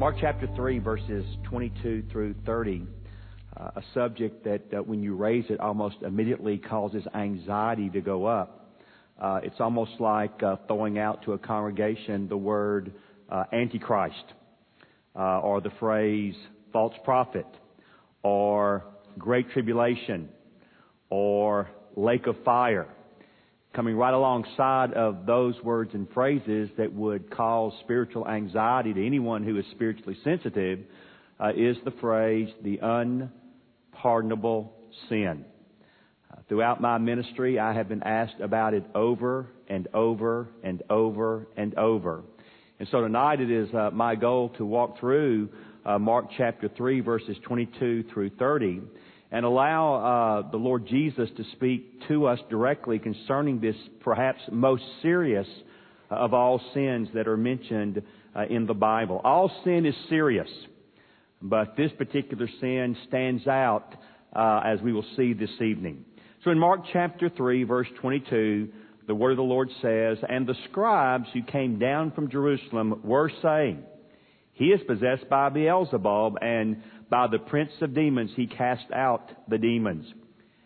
Mark chapter 3, verses 22 through 30, uh, a subject that uh, when you raise it almost immediately causes anxiety to go up. Uh, it's almost like uh, throwing out to a congregation the word uh, Antichrist, uh, or the phrase false prophet, or great tribulation, or lake of fire coming right alongside of those words and phrases that would cause spiritual anxiety to anyone who is spiritually sensitive uh, is the phrase the unpardonable sin. Uh, throughout my ministry, I have been asked about it over and over and over and over. And so tonight it is uh, my goal to walk through uh, Mark chapter 3 verses 22 through 30 and allow uh, the Lord Jesus to speak to us directly concerning this perhaps most serious of all sins that are mentioned uh, in the Bible. All sin is serious, but this particular sin stands out uh, as we will see this evening. So in Mark chapter 3, verse 22, the word of the Lord says, And the scribes who came down from Jerusalem were saying, He is possessed by Beelzebub, and by the prince of demons he cast out the demons.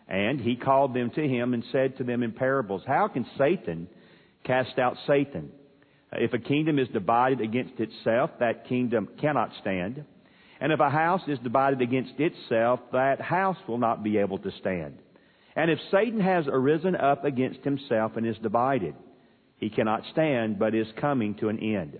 And he called them to him and said to them in parables, How can Satan cast out Satan? If a kingdom is divided against itself, that kingdom cannot stand. And if a house is divided against itself, that house will not be able to stand. And if Satan has arisen up against himself and is divided, he cannot stand, but is coming to an end.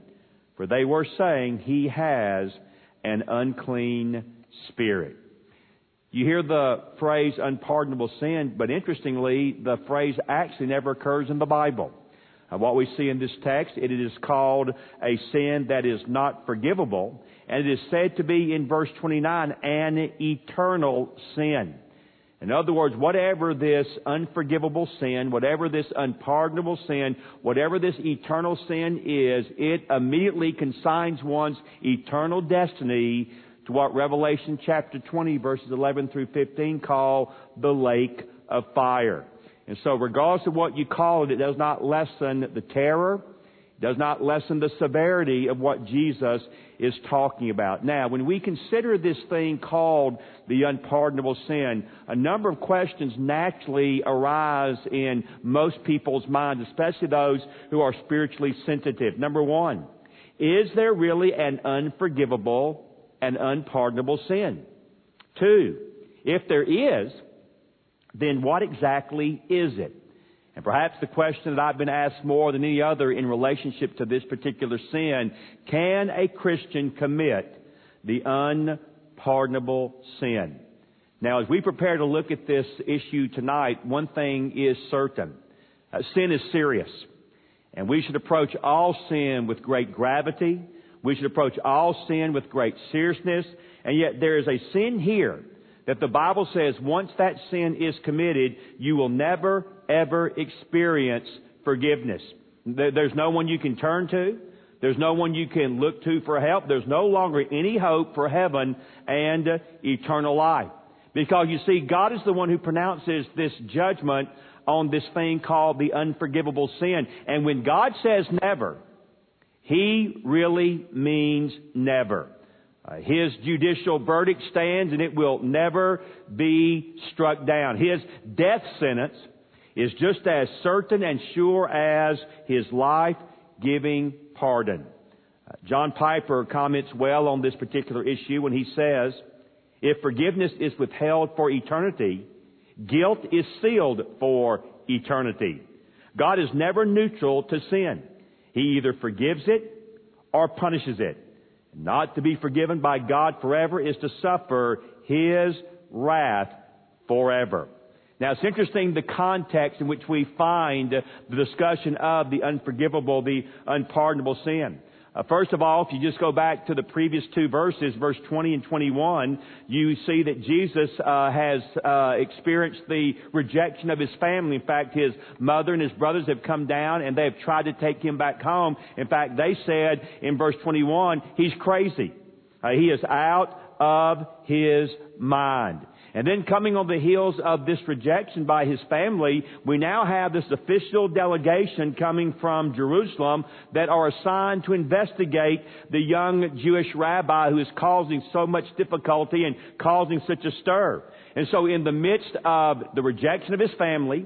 for they were saying, He has an unclean spirit. You hear the phrase unpardonable sin, but interestingly, the phrase actually never occurs in the Bible. Uh, what we see in this text, it is called a sin that is not forgivable, and it is said to be in verse 29 an eternal sin. In other words, whatever this unforgivable sin, whatever this unpardonable sin, whatever this eternal sin is, it immediately consigns one's eternal destiny to what Revelation chapter 20 verses 11 through 15 call the lake of fire. And so regardless of what you call it, it does not lessen the terror, does not lessen the severity of what Jesus is talking about. Now, when we consider this thing called the unpardonable sin, a number of questions naturally arise in most people's minds, especially those who are spiritually sensitive. Number one, is there really an unforgivable and unpardonable sin? Two, if there is, then what exactly is it? And perhaps the question that I've been asked more than any other in relationship to this particular sin, can a Christian commit the unpardonable sin? Now, as we prepare to look at this issue tonight, one thing is certain. Uh, sin is serious. And we should approach all sin with great gravity. We should approach all sin with great seriousness. And yet there is a sin here that the Bible says once that sin is committed, you will never, ever experience forgiveness. There's no one you can turn to. There's no one you can look to for help. There's no longer any hope for heaven and eternal life. Because you see, God is the one who pronounces this judgment on this thing called the unforgivable sin. And when God says never, He really means never. Uh, his judicial verdict stands and it will never be struck down. His death sentence is just as certain and sure as his life giving pardon. Uh, John Piper comments well on this particular issue when he says, if forgiveness is withheld for eternity, guilt is sealed for eternity. God is never neutral to sin. He either forgives it or punishes it. Not to be forgiven by God forever is to suffer His wrath forever. Now it's interesting the context in which we find the discussion of the unforgivable, the unpardonable sin. Uh, first of all, if you just go back to the previous two verses, verse 20 and 21, you see that Jesus uh, has uh, experienced the rejection of his family. In fact, his mother and his brothers have come down and they have tried to take him back home. In fact, they said in verse 21, he's crazy. Uh, he is out of his mind. And then coming on the heels of this rejection by his family, we now have this official delegation coming from Jerusalem that are assigned to investigate the young Jewish rabbi who is causing so much difficulty and causing such a stir. And so in the midst of the rejection of his family,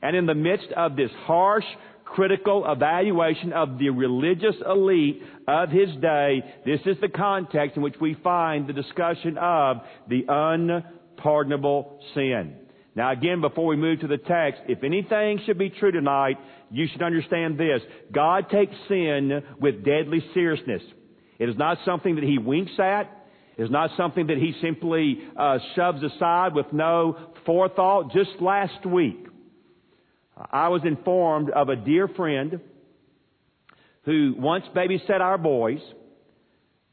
and in the midst of this harsh, critical evaluation of the religious elite of his day, this is the context in which we find the discussion of the un pardonable sin. Now again, before we move to the text, if anything should be true tonight, you should understand this. God takes sin with deadly seriousness. It is not something that He winks at. It is not something that He simply uh, shoves aside with no forethought. Just last week, I was informed of a dear friend who once babysat our boys,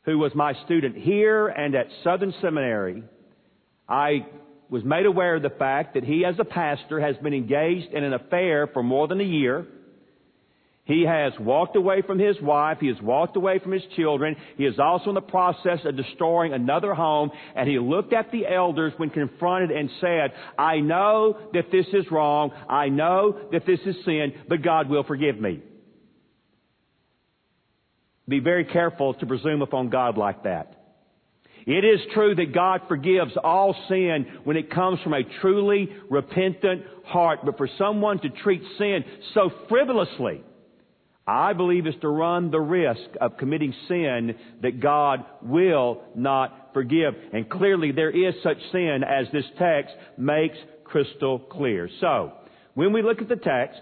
who was my student here and at Southern Seminary, I was made aware of the fact that he as a pastor has been engaged in an affair for more than a year. He has walked away from his wife. He has walked away from his children. He is also in the process of destroying another home. And he looked at the elders when confronted and said, I know that this is wrong. I know that this is sin, but God will forgive me. Be very careful to presume upon God like that. It is true that God forgives all sin when it comes from a truly repentant heart. But for someone to treat sin so frivolously, I believe is to run the risk of committing sin that God will not forgive. And clearly there is such sin as this text makes crystal clear. So, when we look at the text,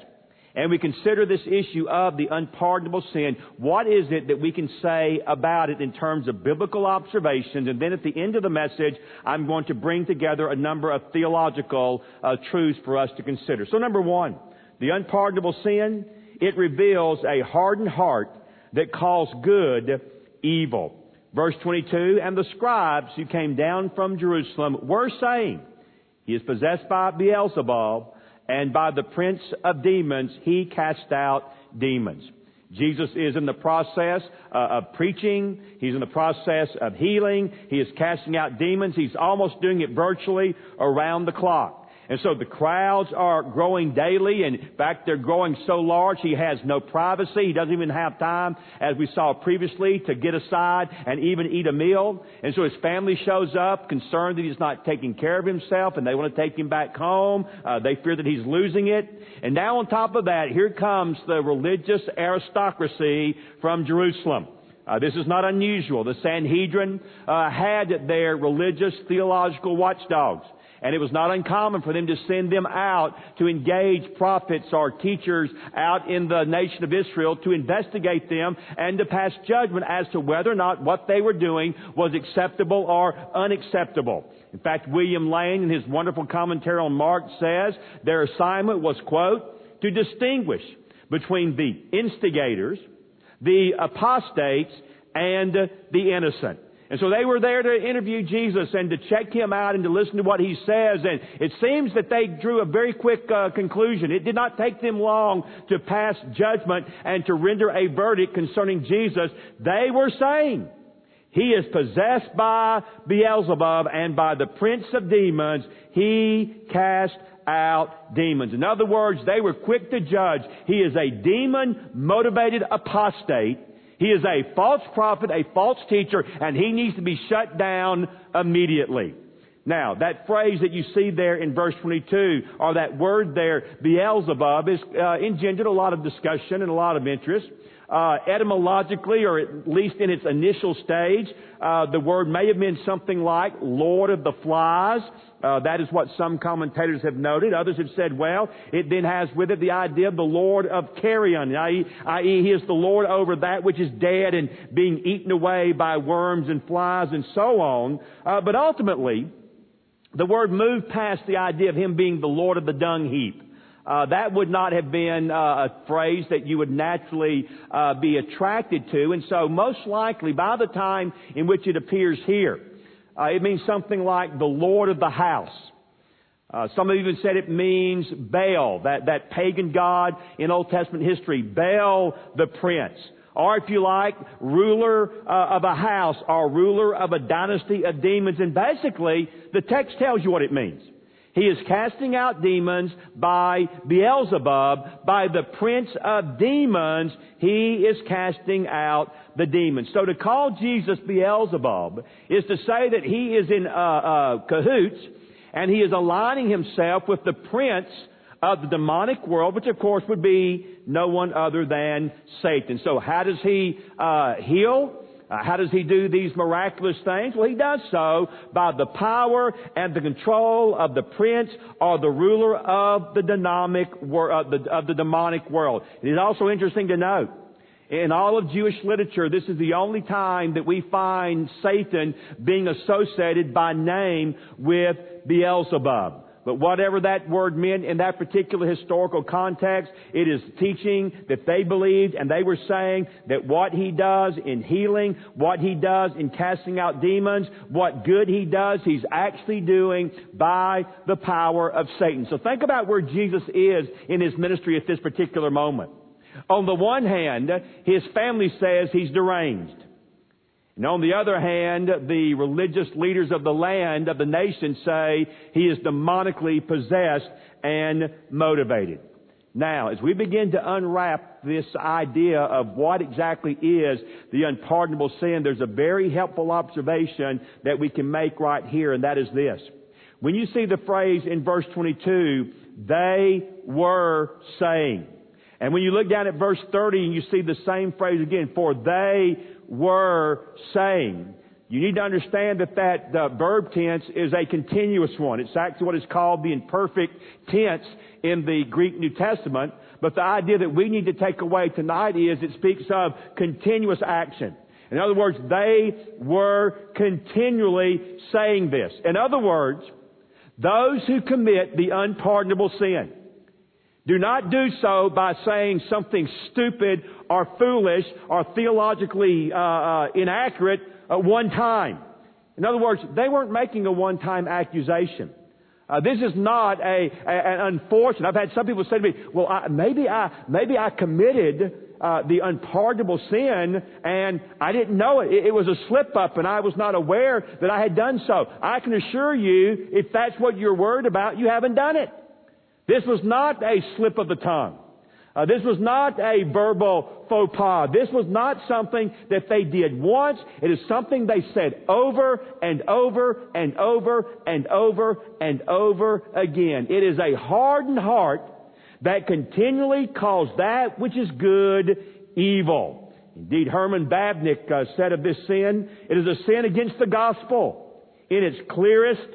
and we consider this issue of the unpardonable sin, what is it that we can say about it in terms of biblical observations? And then at the end of the message, I'm going to bring together a number of theological uh, truths for us to consider. So number one, the unpardonable sin, it reveals a hardened heart that calls good evil. Verse 22, and the scribes who came down from Jerusalem were saying, He is possessed by Beelzebub, and by the prince of demons, he cast out demons. Jesus is in the process uh, of preaching. He's in the process of healing. He is casting out demons. He's almost doing it virtually around the clock. And so the crowds are growing daily. and In fact, they're growing so large, he has no privacy. He doesn't even have time, as we saw previously, to get aside and even eat a meal. And so his family shows up, concerned that he's not taking care of himself, and they want to take him back home. Uh, they fear that he's losing it. And now on top of that, here comes the religious aristocracy from Jerusalem. Uh, this is not unusual. The Sanhedrin uh, had their religious theological watchdogs. And it was not uncommon for them to send them out to engage prophets or teachers out in the nation of Israel to investigate them and to pass judgment as to whether or not what they were doing was acceptable or unacceptable. In fact, William Lane in his wonderful commentary on Mark says their assignment was, quote, to distinguish between the instigators, the apostates, and the innocent. And so they were there to interview Jesus and to check him out and to listen to what he says. And it seems that they drew a very quick uh, conclusion. It did not take them long to pass judgment and to render a verdict concerning Jesus. They were saying, he is possessed by Beelzebub and by the prince of demons. He cast out demons. In other words, they were quick to judge. He is a demon motivated apostate he is a false prophet, a false teacher, and he needs to be shut down immediately. Now, that phrase that you see there in verse 22, or that word there, Beelzebub, is uh, engendered a lot of discussion and a lot of interest. Uh, etymologically, or at least in its initial stage, uh, the word may have meant something like Lord of the Flies. Uh, that is what some commentators have noted. Others have said, well, it then has with it the idea of the Lord of carrion, i.e., i.e., He is the Lord over that which is dead and being eaten away by worms and flies and so on. Uh, but ultimately, the word moved past the idea of Him being the Lord of the dung heap. Uh, that would not have been uh, a phrase that you would naturally uh, be attracted to, and so most likely by the time in which it appears here, uh, it means something like the Lord of the house. Uh, some have even said it means Baal, that, that pagan god in Old Testament history, Baal the prince. Or if you like, ruler uh, of a house or ruler of a dynasty of demons. And basically, the text tells you what it means. He is casting out demons by Beelzebub, by the prince of demons. He is casting out the demons. So to call Jesus Beelzebub is to say that he is in uh, uh, cahoots and he is aligning himself with the prince of the demonic world, which of course would be no one other than Satan. So how does he uh, heal? Uh, how does he do these miraculous things? Well, he does so by the power and the control of the prince or the ruler of the demonic, uh, the, of the demonic world. It is also interesting to note in all of Jewish literature, this is the only time that we find Satan being associated by name with Beelzebub. But whatever that word meant in that particular historical context, it is teaching that they believed and they were saying that what he does in healing, what he does in casting out demons, what good he does, he's actually doing by the power of Satan. So think about where Jesus is in his ministry at this particular moment. On the one hand, his family says he's deranged. And on the other hand, the religious leaders of the land, of the nation say he is demonically possessed and motivated. Now, as we begin to unwrap this idea of what exactly is the unpardonable sin, there's a very helpful observation that we can make right here, and that is this. When you see the phrase in verse 22, they were saying. And when you look down at verse 30 and you see the same phrase again, for they were saying. You need to understand that that verb tense is a continuous one. It's actually what is called the imperfect tense in the Greek New Testament. But the idea that we need to take away tonight is it speaks of continuous action. In other words, they were continually saying this. In other words, those who commit the unpardonable sin do not do so by saying something stupid or foolish or theologically uh, uh, inaccurate at one time. In other words, they weren't making a one-time accusation. Uh, this is not a, a, an unfortunate. I've had some people say to me, "Well, I, maybe I maybe I committed uh, the unpardonable sin and I didn't know it. it. It was a slip up, and I was not aware that I had done so." I can assure you, if that's what you're worried about, you haven't done it. This was not a slip of the tongue. Uh, this was not a verbal faux pas. This was not something that they did once. It is something they said over and over and over and over and over again. It is a hardened heart that continually calls that which is good evil. Indeed, Herman Bavinck uh, said of this sin, it is a sin against the gospel in its clearest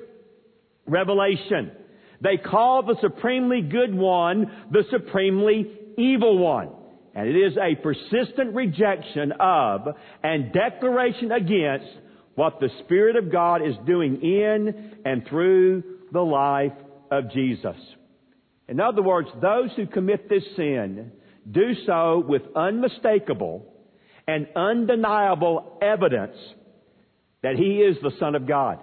revelation. They call the supremely good one the supremely evil one. And it is a persistent rejection of and declaration against what the Spirit of God is doing in and through the life of Jesus. In other words, those who commit this sin do so with unmistakable and undeniable evidence that He is the Son of God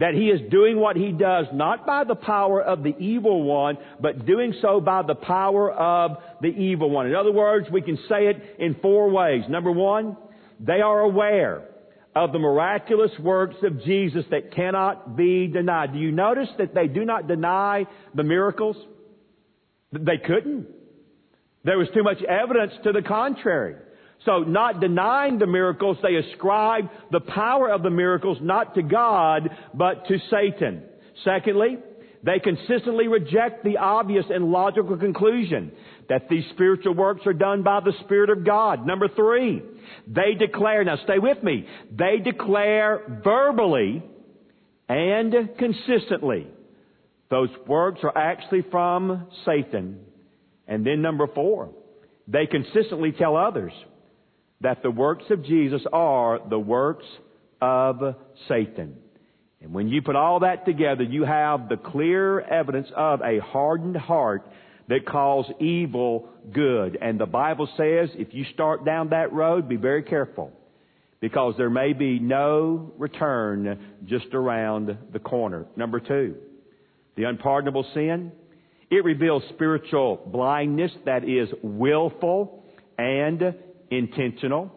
that he is doing what he does not by the power of the evil one, but doing so by the power of the evil one. In other words, we can say it in four ways. Number one, they are aware of the miraculous works of Jesus that cannot be denied. Do you notice that they do not deny the miracles? They couldn't. There was too much evidence to the contrary. So not denying the miracles, they ascribe the power of the miracles not to God, but to Satan. Secondly, They consistently reject the obvious and logical conclusion that these spiritual works are done by the Spirit of God. Number three, they declare, now stay with me, they declare verbally and consistently those works are actually from Satan. And then number four, they consistently tell others that the works of Jesus are the works of Satan. And when you put all that together, you have the clear evidence of a hardened heart that calls evil good. And the Bible says if you start down that road, be very careful because there may be no return just around the corner. Number two, the unpardonable sin. It reveals spiritual blindness that is willful and intentional.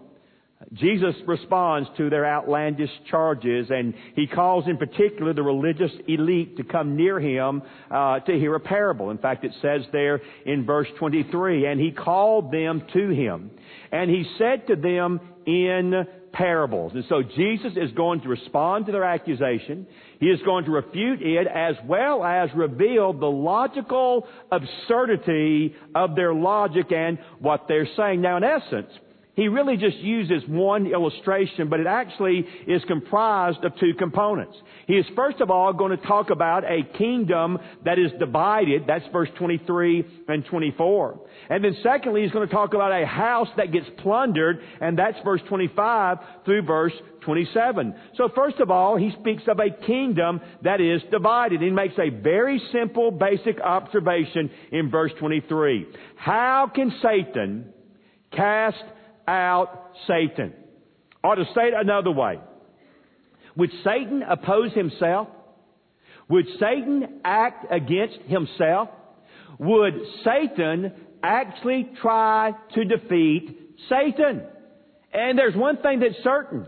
Jesus responds to their outlandish charges and he calls in particular the religious elite to come near him uh, to hear a parable. In fact, it says there in verse 23, and he called them to him and he said to them in parables. And so Jesus is going to respond to their accusation. He is going to refute it as well as reveal the logical absurdity of their logic and what they're saying. Now, in essence, he really just uses one illustration, but it actually is comprised of two components. He is first of all going to talk about a kingdom that is divided. That's verse 23 and 24. And then secondly, he's going to talk about a house that gets plundered, and that's verse 25 through verse 27. So first of all, he speaks of a kingdom that is divided. He makes a very simple, basic observation in verse 23. How can Satan cast out Satan. Or to say it another way, would Satan oppose himself? Would Satan act against himself? Would Satan actually try to defeat Satan? And there's one thing that's certain.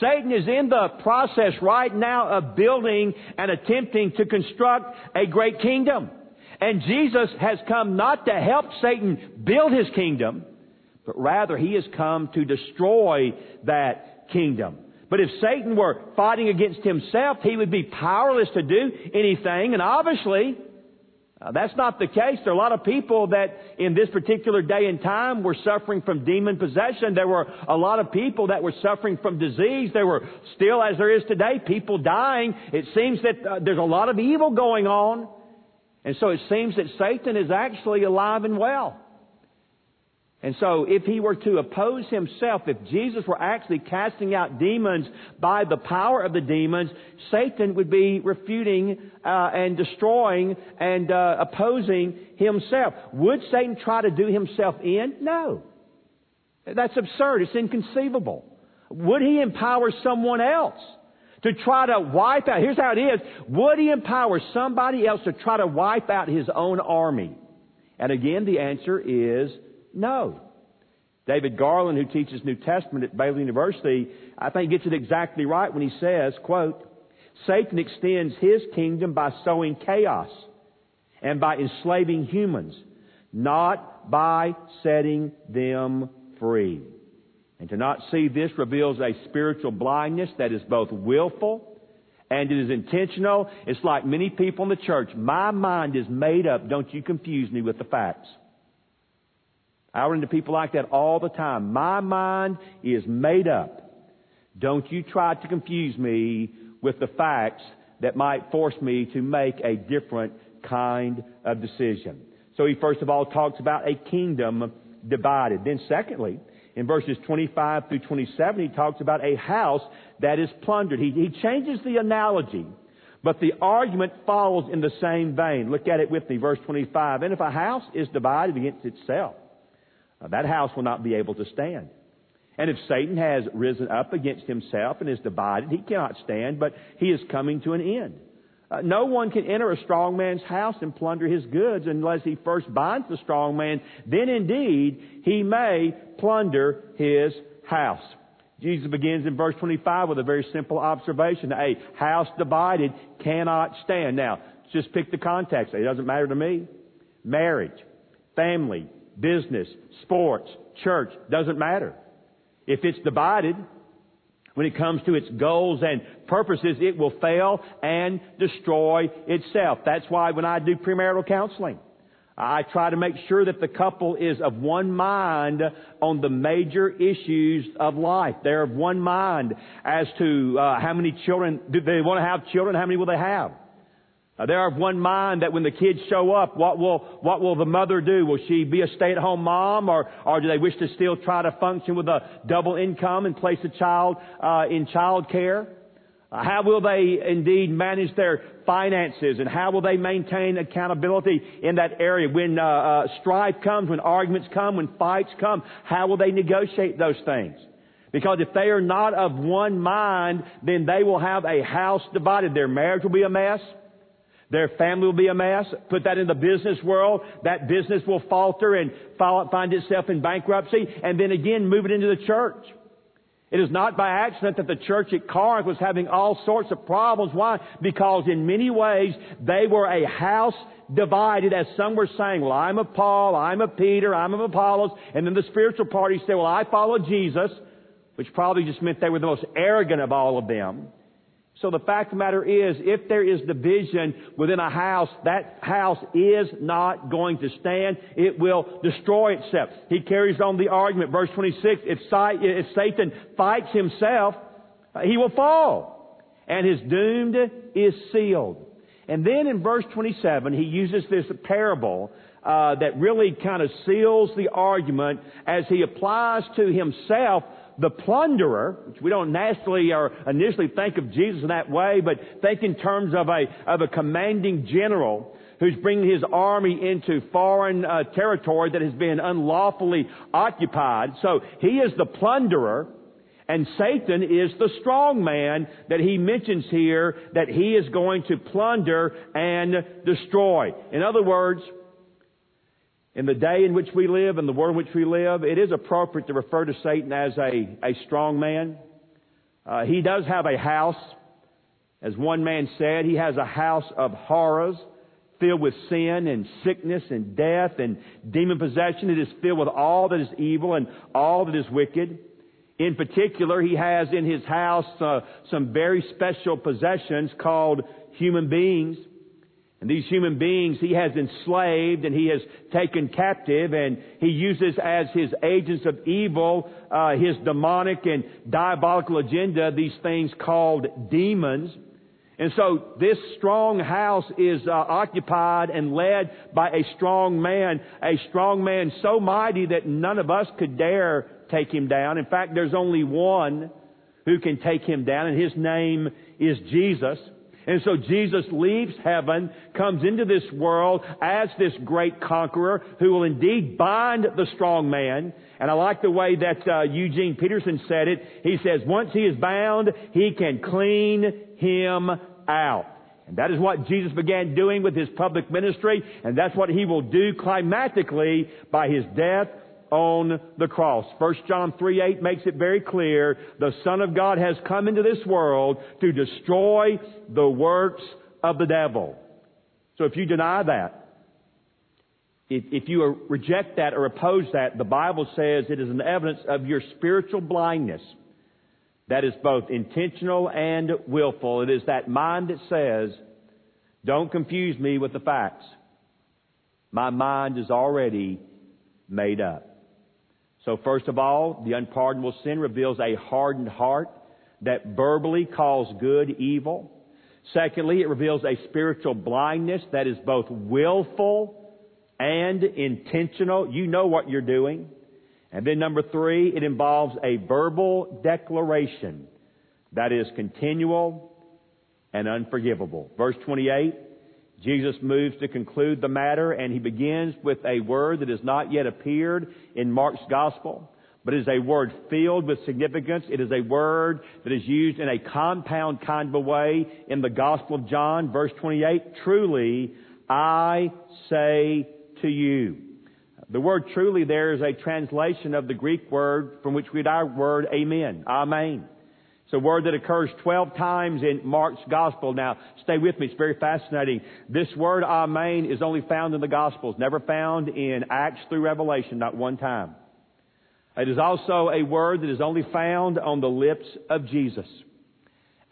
Satan is in the process right now of building and attempting to construct a great kingdom. And Jesus has come not to help Satan build his kingdom, but rather he has come to destroy that kingdom. But if Satan were fighting against himself, he would be powerless to do anything, and obviously, uh, that's not the case. There are a lot of people that in this particular day and time were suffering from demon possession. There were a lot of people that were suffering from disease. There were still, as there is today, people dying. It seems that uh, there's a lot of evil going on. And so it seems that Satan is actually alive and well. And so if he were to oppose himself, if Jesus were actually casting out demons by the power of the demons, Satan would be refuting uh, and destroying and uh, opposing himself. Would Satan try to do himself in? No. That's absurd. It's inconceivable. Would he empower someone else to try to wipe out? Here's how it is. Would he empower somebody else to try to wipe out his own army? And again, the answer is no. David Garland, who teaches New Testament at Baylor University, I think gets it exactly right when he says, quote, Satan extends his kingdom by sowing chaos and by enslaving humans, not by setting them free. And to not see this reveals a spiritual blindness that is both willful and it is intentional. It's like many people in the church. My mind is made up. Don't you confuse me with the facts. I run into people like that all the time. My mind is made up. Don't you try to confuse me with the facts that might force me to make a different kind of decision. So he first of all talks about a kingdom divided. Then secondly, in verses 25 through 27, he talks about a house that is plundered. He, he changes the analogy, but the argument follows in the same vein. Look at it with me, verse 25. And if a house is divided against itself, that house will not be able to stand. And if Satan has risen up against himself and is divided, he cannot stand, but he is coming to an end. Uh, no one can enter a strong man's house and plunder his goods unless he first binds the strong man. Then indeed he may plunder his house. Jesus begins in verse 25 with a very simple observation. A house divided cannot stand. Now, just pick the context. It doesn't matter to me. Marriage, family, business, sports, church, doesn't matter. If it's divided, When it comes to its goals and purposes, it will fail and destroy itself. That's why when I do premarital counseling, I try to make sure that the couple is of one mind on the major issues of life. They're of one mind as to uh, how many children do they want to have children, how many will they have. Uh, they're of one mind that when the kids show up, what will what will the mother do? Will she be a stay-at-home mom, or or do they wish to still try to function with a double income and place a child uh, in child care? Uh, how will they indeed manage their finances and how will they maintain accountability in that area? When uh, uh, strife comes, when arguments come, when fights come, how will they negotiate those things? Because if they are not of one mind, then they will have a house divided. Their marriage will be a mess. Their family will be a mess. Put that in the business world. That business will falter and find itself in bankruptcy. And then again, move it into the church. It is not by accident that the church at Corinth was having all sorts of problems. Why? Because in many ways they were a house divided, as some were saying, well, I'm of Paul, I'm of Peter, I'm of Apollos, and then the spiritual party said, well, I follow Jesus, which probably just meant they were the most arrogant of all of them. So the fact of the matter is, if there is division within a house, that house is not going to stand. It will destroy itself. He carries on the argument, verse 26, if, if Satan fights himself, he will fall. And his doom is sealed. And then in verse 27, he uses this parable uh, that really kind of seals the argument as he applies to himself the plunderer, which we don't naturally or initially think of Jesus in that way, but think in terms of a, of a commanding general who's bringing his army into foreign uh, territory that has been unlawfully occupied. So he is the plunderer. And Satan is the strong man that he mentions here that he is going to plunder and destroy. In other words, in the day in which we live, in the world in which we live, it is appropriate to refer to Satan as a, a strong man. Uh, he does have a house. As one man said, he has a house of horrors filled with sin and sickness and death and demon possession. It is filled with all that is evil and all that is wicked. In particular, he has in his house uh, some very special possessions called human beings. And these human beings he has enslaved and he has taken captive and he uses as his agents of evil uh, his demonic and diabolical agenda these things called demons. And so this strong house is uh, occupied and led by a strong man, a strong man so mighty that none of us could dare take him down. In fact, there's only one who can take him down and his name is Jesus. And so Jesus leaves heaven, comes into this world as this great conqueror who will indeed bind the strong man. And I like the way that uh, Eugene Peterson said it. He says, once he is bound, he can clean him out. And that is what Jesus began doing with his public ministry, and that's what he will do climatically by his death, on the cross. 1 John 3 8 makes it very clear the Son of God has come into this world to destroy the works of the devil. So if you deny that, if, if you reject that or oppose that, the Bible says it is an evidence of your spiritual blindness. That is both intentional and willful. It is that mind that says, don't confuse me with the facts. My mind is already made up. So first of all, the unpardonable sin reveals a hardened heart that verbally calls good evil. Secondly, it reveals a spiritual blindness that is both willful and intentional. You know what you're doing. And then number three, it involves a verbal declaration that is continual and unforgivable. Verse 28, Jesus moves to conclude the matter and he begins with a word that has not yet appeared in Mark's gospel, but is a word filled with significance. It is a word that is used in a compound kind of a way in the gospel of John, verse 28. Truly, I say to you. The word truly there is a translation of the Greek word from which we get our word amen. Amen. It's a word that occurs 12 times in Mark's gospel. Now, stay with me. It's very fascinating. This word amen is only found in the gospels, never found in Acts through Revelation, not one time. It is also a word that is only found on the lips of Jesus.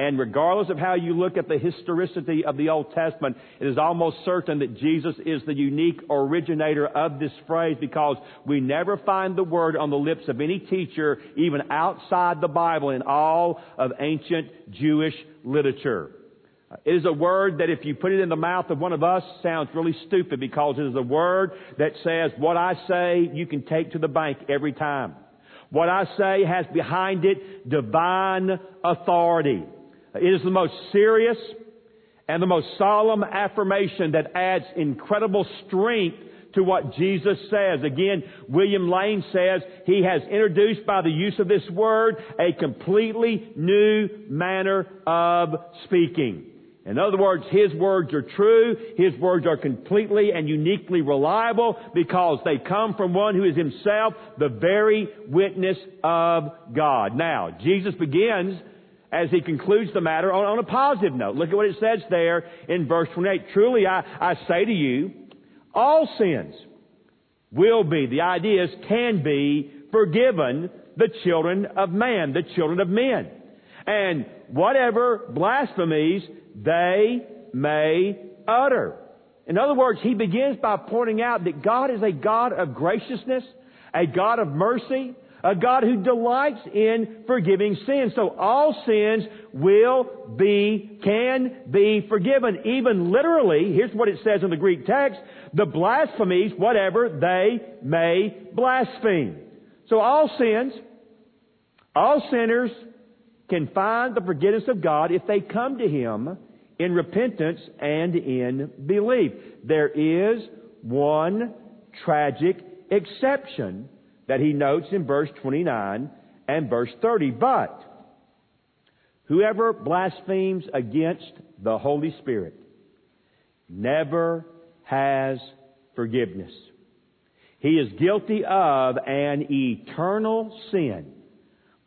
And regardless of how you look at the historicity of the Old Testament, it is almost certain that Jesus is the unique originator of this phrase because we never find the word on the lips of any teacher, even outside the Bible, in all of ancient Jewish literature. It is a word that if you put it in the mouth of one of us sounds really stupid because it is a word that says what I say you can take to the bank every time. What I say has behind it divine authority. It is the most serious and the most solemn affirmation that adds incredible strength to what Jesus says. Again, William Lane says he has introduced by the use of this word a completely new manner of speaking. In other words, His words are true. His words are completely and uniquely reliable because they come from one who is Himself the very witness of God. Now, Jesus begins as he concludes the matter on, on, a positive note. Look at what it says there in verse 28. Truly I, I say to you, all sins will be, the idea is can be forgiven the children of man, the children of men. And whatever blasphemies they may utter. In other words, he begins by pointing out that God is a God of graciousness, a God of mercy, a God who delights in forgiving sins. So all sins will be, can be forgiven. Even literally, here's what it says in the Greek text, the blasphemies, whatever they may blaspheme. So all sins, all sinners can find the forgiveness of God if they come to Him in repentance and in belief. There is one tragic exception that he notes in verse 29 and verse 30. But whoever blasphemes against the Holy Spirit never has forgiveness. He is guilty of an eternal sin,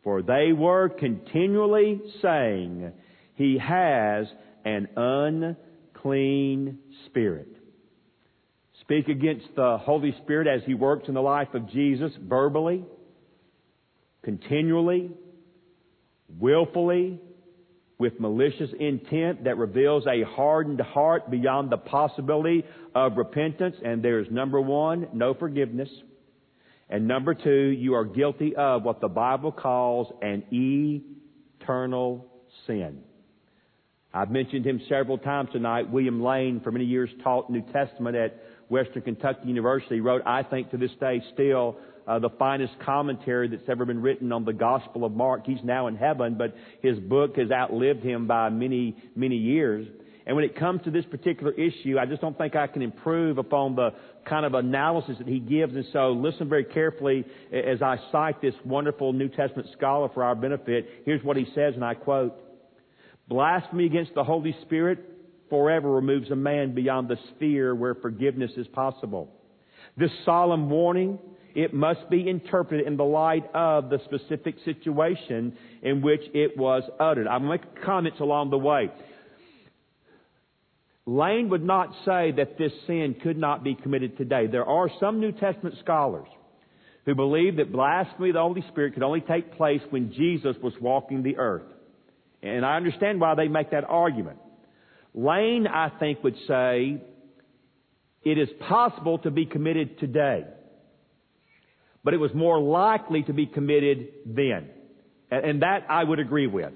for they were continually saying, He has an unclean spirit speak against the Holy Spirit as He works in the life of Jesus verbally, continually, willfully, with malicious intent that reveals a hardened heart beyond the possibility of repentance. And there's number one, no forgiveness. And number two, you are guilty of what the Bible calls an eternal sin. I've mentioned him several times tonight. William Lane, for many years, taught New Testament at Western Kentucky University, wrote, I think to this day still, uh, the finest commentary that's ever been written on the Gospel of Mark. He's now in heaven, but his book has outlived him by many, many years. And when it comes to this particular issue, I just don't think I can improve upon the kind of analysis that he gives. And so listen very carefully as I cite this wonderful New Testament scholar for our benefit. Here's what he says, and I quote, Blasphemy against the Holy Spirit forever removes a man beyond the sphere where forgiveness is possible. This solemn warning, it must be interpreted in the light of the specific situation in which it was uttered. I'm going to make comments along the way. Lane would not say that this sin could not be committed today. There are some New Testament scholars who believe that blasphemy of the Holy Spirit could only take place when Jesus was walking the earth. And I understand why they make that argument. Lane, I think, would say it is possible to be committed today, but it was more likely to be committed then. And that I would agree with.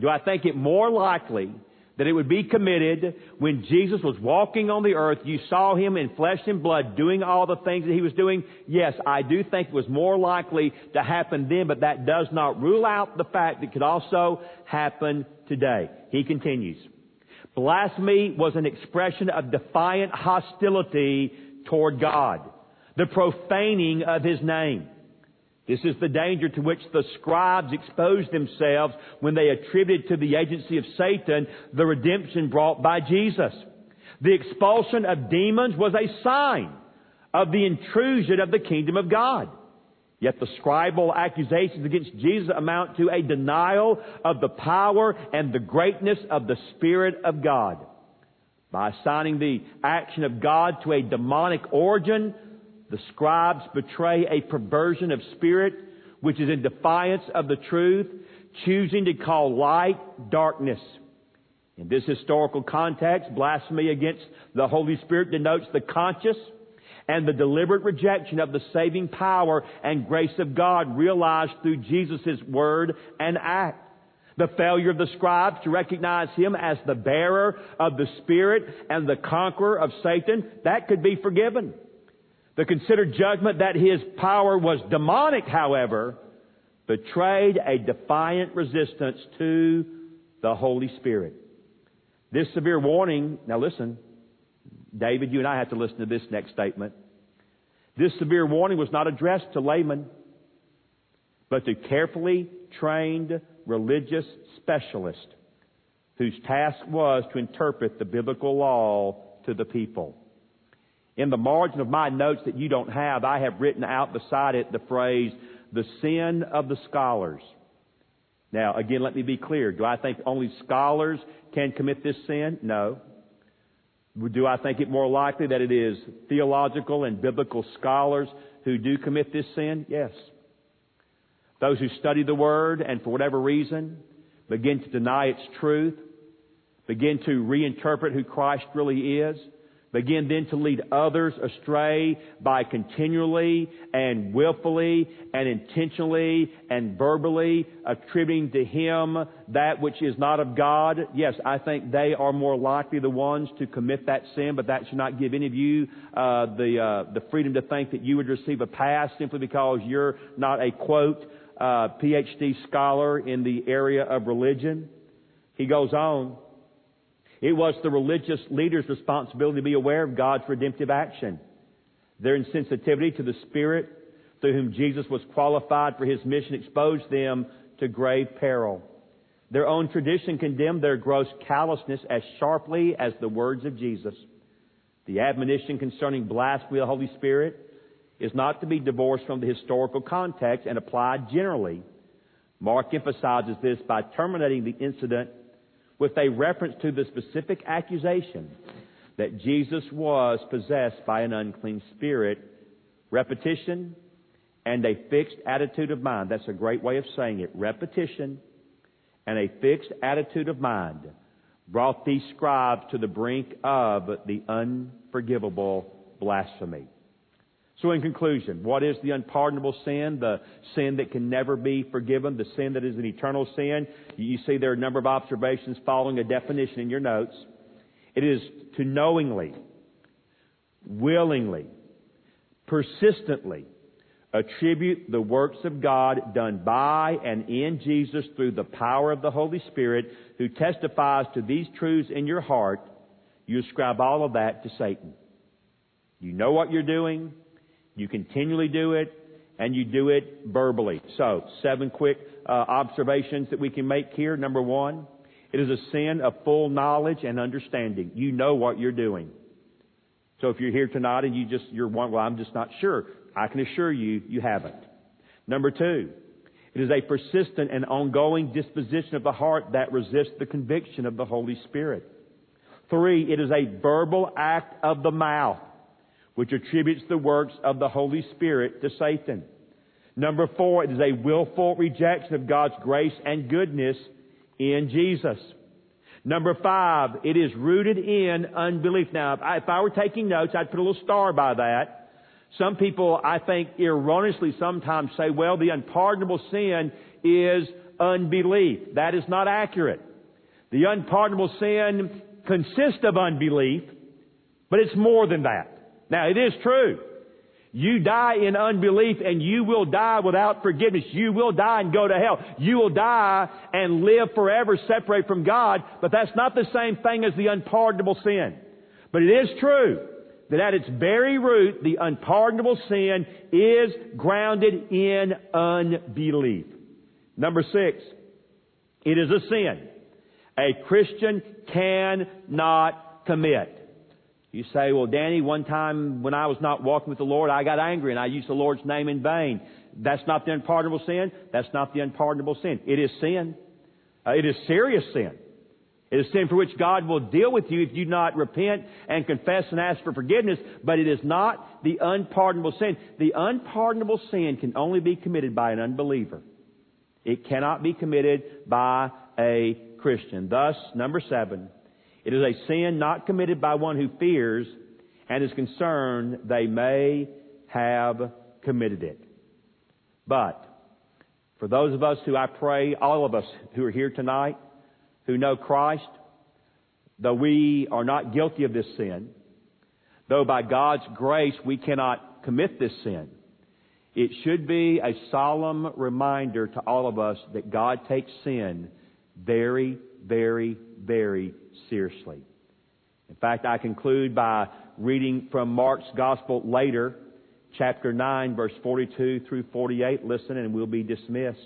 Do I think it more likely that it would be committed when Jesus was walking on the earth? You saw him in flesh and blood doing all the things that he was doing. Yes, I do think it was more likely to happen then, but that does not rule out the fact that it could also happen today. He continues. Blasphemy was an expression of defiant hostility toward God, the profaning of His name. This is the danger to which the scribes exposed themselves when they attributed to the agency of Satan the redemption brought by Jesus. The expulsion of demons was a sign of the intrusion of the kingdom of God. Yet the scribal accusations against Jesus amount to a denial of the power and the greatness of the Spirit of God. By assigning the action of God to a demonic origin, The scribes betray a perversion of spirit which is in defiance of the truth, choosing to call light darkness. In this historical context, blasphemy against the Holy Spirit denotes the conscious and the deliberate rejection of the saving power and grace of God realized through Jesus' word and act. The failure of the scribes to recognize him as the bearer of the Spirit and the conqueror of Satan, that could be forgiven. The considered judgment that his power was demonic, however, betrayed a defiant resistance to the Holy Spirit. This severe warning, now listen, David, you and I have to listen to this next statement. This severe warning was not addressed to laymen, but to carefully trained religious specialists whose task was to interpret the biblical law to the people. In the margin of my notes that you don't have, I have written out beside it the phrase, the sin of the scholars. Now, again, let me be clear. Do I think only scholars can commit this sin? No. Do I think it more likely that it is theological and biblical scholars who do commit this sin? Yes. Those who study the Word and for whatever reason begin to deny its truth, begin to reinterpret who Christ really is, begin then to lead others astray by continually and willfully and intentionally and verbally attributing to Him that which is not of God, yes, I think they are more likely the ones to commit that sin, but that should not give any of you uh, the, uh, the freedom to think that you would receive a pass simply because you're not a quote, uh, PhD scholar in the area of religion. He goes on, it was the religious leader's responsibility to be aware of God's redemptive action. Their insensitivity to the Spirit through whom Jesus was qualified for his mission exposed them to grave peril. Their own tradition condemned their gross callousness as sharply as the words of Jesus. The admonition concerning blasphemy of the Holy Spirit is not to be divorced from the historical context and applied generally. Mark emphasizes this by terminating the incident with a reference to the specific accusation that Jesus was possessed by an unclean spirit. Repetition and a fixed attitude of mind. That's a great way of saying it. Repetition and a fixed attitude of mind brought these scribes to the brink of the unforgivable blasphemy. So in conclusion, what is the unpardonable sin? The sin that can never be forgiven, the sin that is an eternal sin. You see there are a number of observations following a definition in your notes. It is to knowingly, willingly, persistently attribute the works of God done by and in Jesus through the power of the Holy Spirit who testifies to these truths in your heart. You ascribe all of that to Satan. You know what you're doing. You continually do it, and you do it verbally. So, seven quick uh, observations that we can make here. Number one, it is a sin of full knowledge and understanding. You know what you're doing. So if you're here tonight and you just, you're one, well, I'm just not sure. I can assure you, you haven't. Number two, it is a persistent and ongoing disposition of the heart that resists the conviction of the Holy Spirit. Three, it is a verbal act of the mouth which attributes the works of the Holy Spirit to Satan. Number four, it is a willful rejection of God's grace and goodness in Jesus. Number five, it is rooted in unbelief. Now, if I, were taking notes, I'd put a little star by that. Some people, I think, erroneously sometimes say, well, the unpardonable sin is unbelief. That is not accurate. The unpardonable sin consists of unbelief, but it's more than that. Now, it is true. You die in unbelief and you will die without forgiveness. You will die and go to hell. You will die and live forever separate from God, but that's not the same thing as the unpardonable sin. But it is true that at its very root, the unpardonable sin is grounded in unbelief. Number six, it is a sin a Christian cannot commit. You say, well, Danny, one time when I was not walking with the Lord, I got angry and I used the Lord's name in vain. That's not the unpardonable sin. That's not the unpardonable sin. It is sin. Uh, it is serious sin. It is sin for which God will deal with you if you do not repent and confess and ask for forgiveness, but it is not the unpardonable sin. The unpardonable sin can only be committed by an unbeliever. It cannot be committed by a Christian. Thus, number seven, it is a sin not committed by one who fears and is concerned they may have committed it. But, for those of us who I pray, all of us who are here tonight, who know Christ, though we are not guilty of this sin, though by God's grace we cannot commit this sin, it should be a solemn reminder to all of us that God takes sin very, very, very seriously. In fact, I conclude by reading from Mark's Gospel later, chapter 9, verse 42 through 48. Listen, and we'll be dismissed.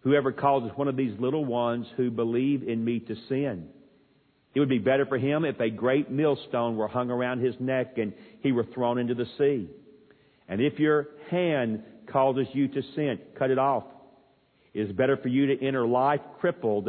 Whoever causes one of these little ones who believe in me to sin, it would be better for him if a great millstone were hung around his neck and he were thrown into the sea. And if your hand causes you to sin, cut it off. It is better for you to enter life crippled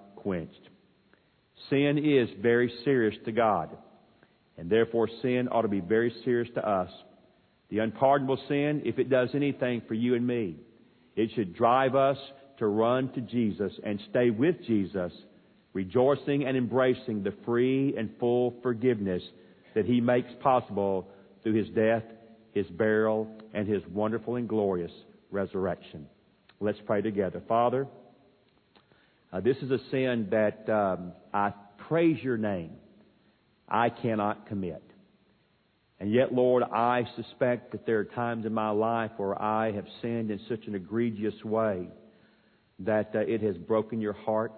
quenched. Sin is very serious to God, and therefore sin ought to be very serious to us. The unpardonable sin, if it does anything for you and me, it should drive us to run to Jesus and stay with Jesus, rejoicing and embracing the free and full forgiveness that He makes possible through His death, His burial, and His wonderful and glorious resurrection. Let's pray together. Father, uh, this is a sin that um, I praise your name. I cannot commit. And yet, Lord, I suspect that there are times in my life where I have sinned in such an egregious way that uh, it has broken your heart,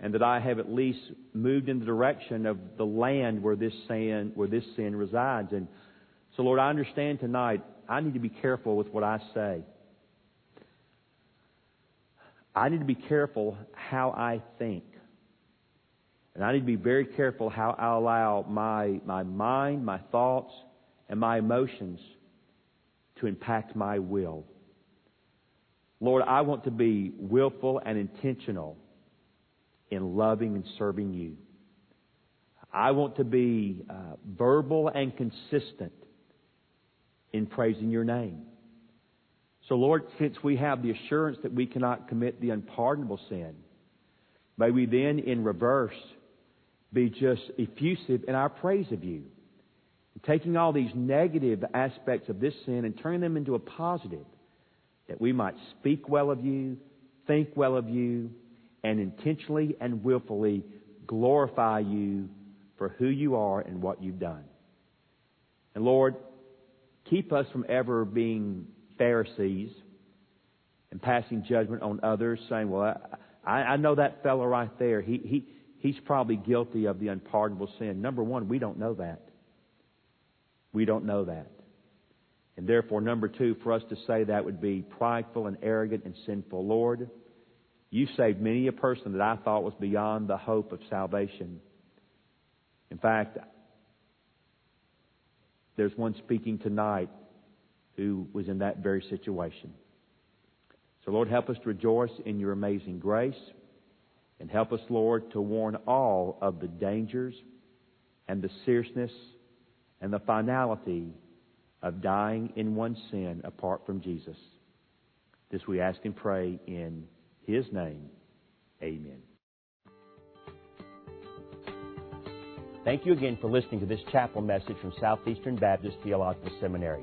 and that I have at least moved in the direction of the land where this sin where this sin resides. And so, Lord, I understand tonight I need to be careful with what I say. I need to be careful how I think. And I need to be very careful how I allow my, my mind, my thoughts, and my emotions to impact my will. Lord, I want to be willful and intentional in loving and serving you. I want to be uh, verbal and consistent in praising your name. So, Lord, since we have the assurance that we cannot commit the unpardonable sin, may we then, in reverse, be just effusive in our praise of you. Taking all these negative aspects of this sin and turning them into a positive that we might speak well of you, think well of you, and intentionally and willfully glorify you for who you are and what you've done. And Lord, keep us from ever being Pharisees and passing judgment on others, saying, Well, I, I know that fellow right there. He, he, he's probably guilty of the unpardonable sin. Number one, we don't know that. We don't know that. And therefore, number two, for us to say that would be prideful and arrogant and sinful. Lord, you saved many a person that I thought was beyond the hope of salvation. In fact, there's one speaking tonight who was in that very situation. So, Lord, help us to rejoice in your amazing grace. And help us, Lord, to warn all of the dangers and the seriousness and the finality of dying in one sin apart from Jesus. This we ask and pray in His name. Amen. Thank you again for listening to this chapel message from Southeastern Baptist Theological Seminary.